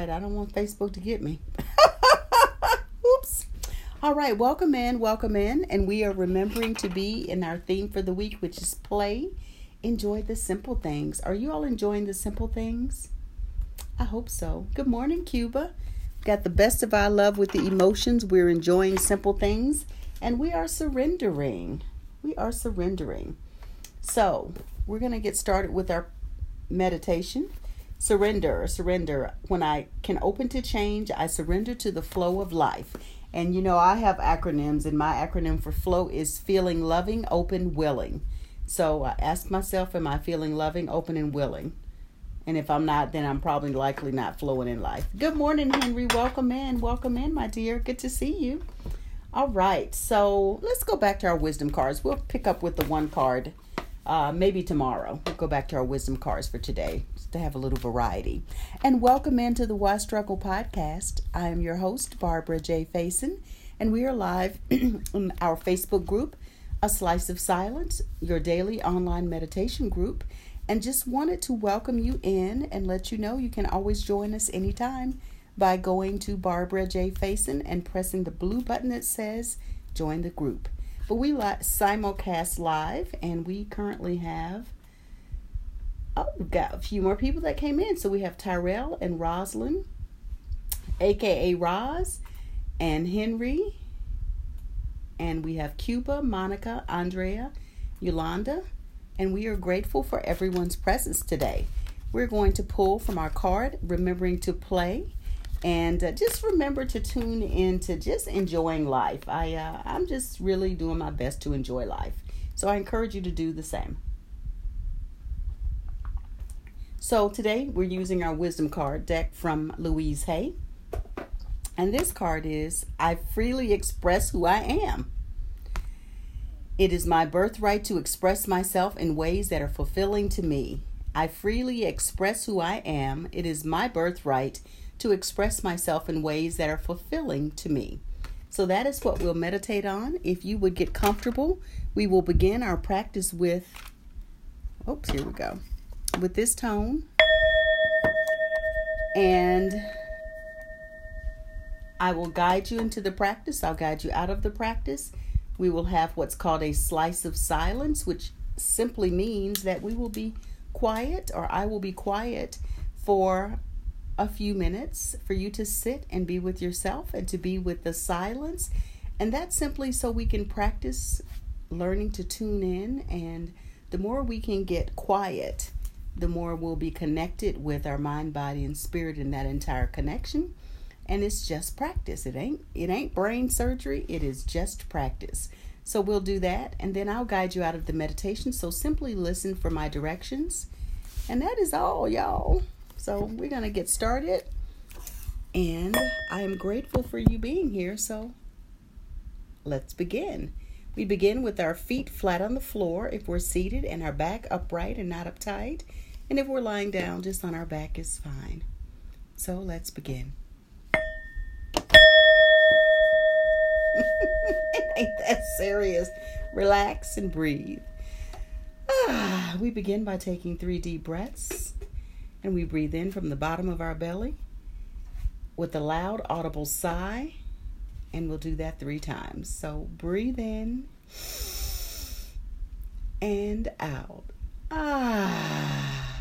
right. I don't want Facebook to get me. Oops. All right. Welcome in. Welcome in. And we are remembering to be in our theme for the week, which is play. Enjoy the simple things. Are you all enjoying the simple things? I hope so. Good morning, Cuba. Got the best of our love with the emotions. We're enjoying simple things and we are surrendering. We are surrendering. So, we're going to get started with our meditation. Surrender, surrender. When I can open to change, I surrender to the flow of life. And you know, I have acronyms, and my acronym for flow is feeling loving, open, willing. So I ask myself, am I feeling loving, open, and willing? And if I'm not, then I'm probably likely not flowing in life. Good morning, Henry. Welcome in. Welcome in, my dear. Good to see you. All right. So let's go back to our wisdom cards. We'll pick up with the one card uh, maybe tomorrow. We'll go back to our wisdom cards for today to have a little variety. And welcome into the Why Struggle podcast. I am your host, Barbara J. Faison, and we are live in our Facebook group, A Slice of Silence, your daily online meditation group and just wanted to welcome you in and let you know you can always join us anytime by going to Barbara J. Faison and pressing the blue button that says join the group. But we simulcast live and we currently have oh, we've got a few more people that came in. So we have Tyrell and Roslyn, aka Roz, and Henry. And we have Cuba, Monica, Andrea, Yolanda, and we are grateful for everyone's presence today. We're going to pull from our card, remembering to play, and uh, just remember to tune in to just enjoying life. I uh, I'm just really doing my best to enjoy life, so I encourage you to do the same. So today we're using our wisdom card deck from Louise Hay. And this card is I freely express who I am. It is my birthright to express myself in ways that are fulfilling to me. I freely express who I am. It is my birthright to express myself in ways that are fulfilling to me. So that is what we'll meditate on. If you would get comfortable, we will begin our practice with, oops, here we go, with this tone. And I will guide you into the practice. I'll guide you out of the practice we will have what's called a slice of silence, which simply means that we will be quiet or I will be quiet for a few minutes for you to sit and be with yourself and to be with the silence. And that's simply so we can practice learning to tune in. And the more we can get quiet, the more we'll be connected with our mind, body, and spirit in that entire connection and it's just practice. It ain't it ain't brain surgery, it is just practice. So we'll do that and then I'll guide you out of the meditation. So simply listen for my directions. And that is all, y'all. So we're going to get started. And I am grateful for you being here. So let's begin. We begin with our feet flat on the floor if we're seated and our back upright and not uptight. And if we're lying down, just on our back is fine. So let's begin. Ain't that serious? Relax and breathe. Ah, we begin by taking three deep breaths, and we breathe in from the bottom of our belly with a loud, audible sigh, and we'll do that three times. So breathe in and out. Ah,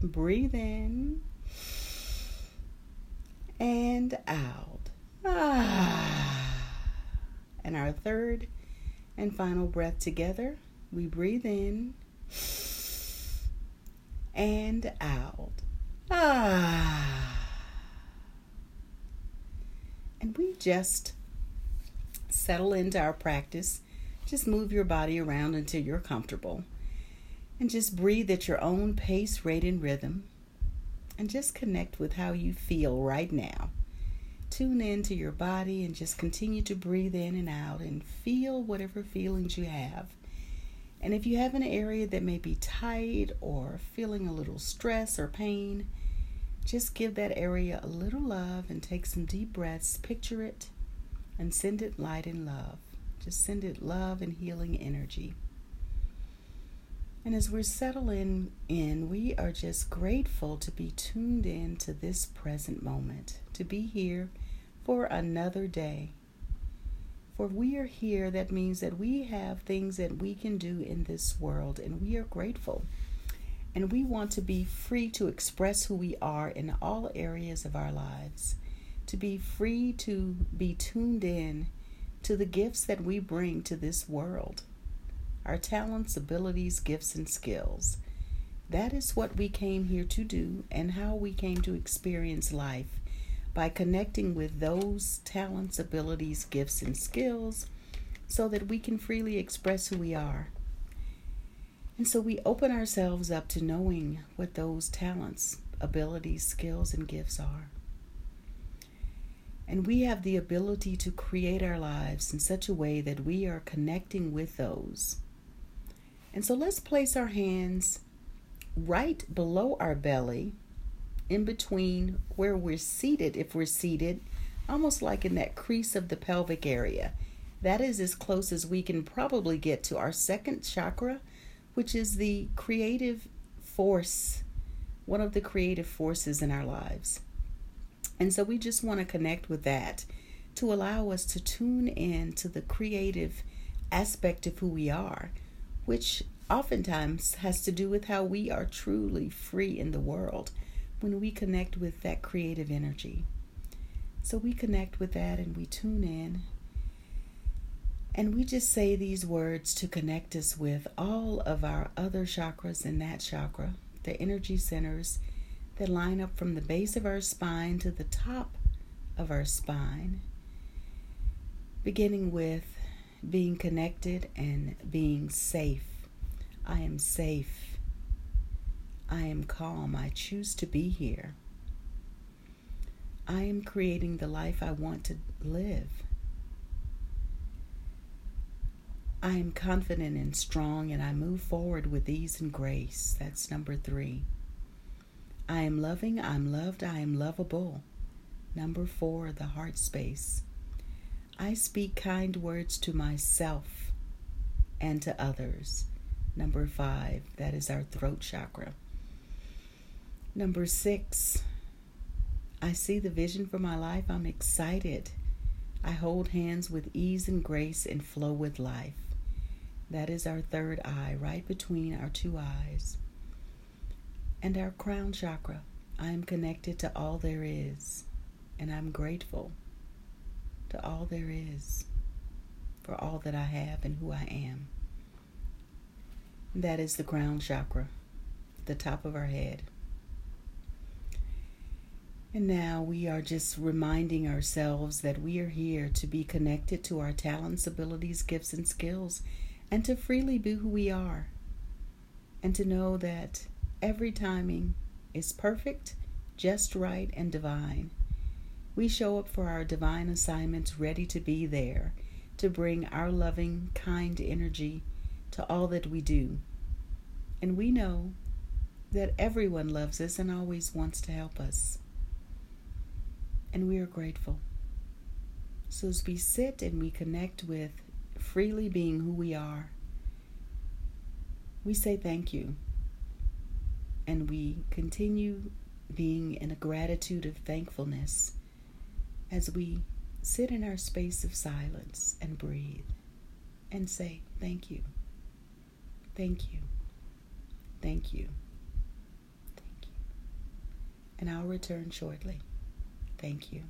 breathe in and out. Ah. And our third and final breath together, we breathe in and out. Ah. And we just settle into our practice. Just move your body around until you're comfortable. And just breathe at your own pace, rate, and rhythm and just connect with how you feel right now. Tune in to your body and just continue to breathe in and out and feel whatever feelings you have. And if you have an area that may be tight or feeling a little stress or pain, just give that area a little love and take some deep breaths. Picture it and send it light and love. Just send it love and healing energy. And as we're settling in, we are just grateful to be tuned in to this present moment, to be here for another day. For we are here, that means that we have things that we can do in this world, and we are grateful. And we want to be free to express who we are in all areas of our lives, to be free to be tuned in to the gifts that we bring to this world our talents, abilities, gifts, and skills. That is what we came here to do and how we came to experience life by connecting with those talents, abilities, gifts, and skills so that we can freely express who we are. And so we open ourselves up to knowing what those talents, abilities, skills, and gifts are. And we have the ability to create our lives in such a way that we are connecting with those and so let's place our hands right below our belly, in between where we're seated, if we're seated, almost like in that crease of the pelvic area. That is as close as we can probably get to our second chakra, which is the creative force, one of the creative forces in our lives. And so we just want to connect with that to allow us to tune in to the creative aspect of who we are which oftentimes has to do with how we are truly free in the world when we connect with that creative energy. So we connect with that and we tune in. And we just say these words to connect us with all of our other chakras in that chakra, the energy centers that line up from the base of our spine to the top of our spine, beginning with being connected and being safe. I am safe. I am calm. I choose to be here. I am creating the life I want to live. I am confident and strong, and I move forward with ease and grace. That's number three. I am loving, I'm loved, I am lovable. Number four, the heart space. I speak kind words to myself and to others. Number five, that is our throat chakra. Number six, I see the vision for my life. I'm excited. I hold hands with ease and grace and flow with life. That is our third eye, right between our two eyes. And our crown chakra. I am connected to all there is, and I'm grateful to all there is, for all that I have and who I am. That is the crown chakra, the top of our head. And now we are just reminding ourselves that we are here to be connected to our talents, abilities, gifts, and skills, and to freely be who we are. And to know that every timing is perfect, just right, and divine. We show up for our divine assignments ready to be there, to bring our loving, kind energy to all that we do. And we know that everyone loves us and always wants to help us. And we are grateful. So as we sit and we connect with freely being who we are, we say thank you. And we continue being in a gratitude of thankfulness as we sit in our space of silence and breathe and say, Thank you. Thank you. Thank you. Thank you. And I'll return shortly. Thank you.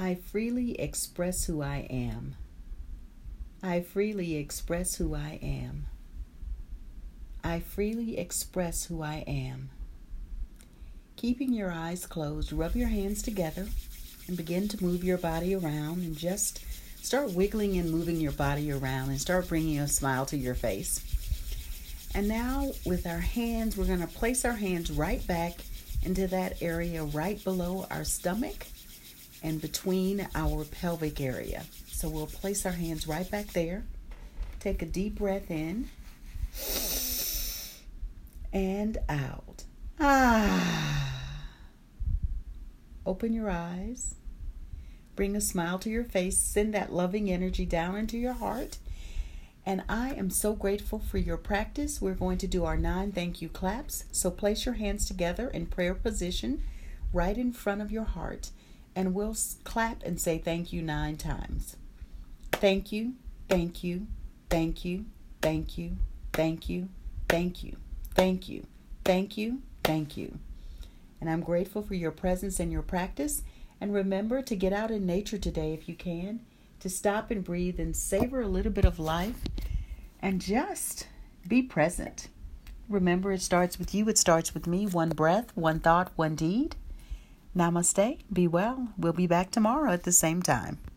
I freely express who I am. I freely express who I am. I freely express who I am. Keeping your eyes closed, rub your hands together and begin to move your body around and just start wiggling and moving your body around and start bringing a smile to your face. And now, with our hands, we're going to place our hands right back into that area right below our stomach and between our pelvic area. So we'll place our hands right back there. Take a deep breath in and out. Ah. Open your eyes. Bring a smile to your face. Send that loving energy down into your heart. And I am so grateful for your practice. We're going to do our nine thank you claps. So place your hands together in prayer position right in front of your heart. And we'll clap and say thank you nine times. Thank you, thank you, thank you, thank you, thank you, thank you, thank you, thank you, thank you. And I'm grateful for your presence and your practice. And remember to get out in nature today if you can, to stop and breathe and savor a little bit of life and just be present. Remember, it starts with you, it starts with me. One breath, one thought, one deed. Namaste. Be well. We'll be back tomorrow at the same time.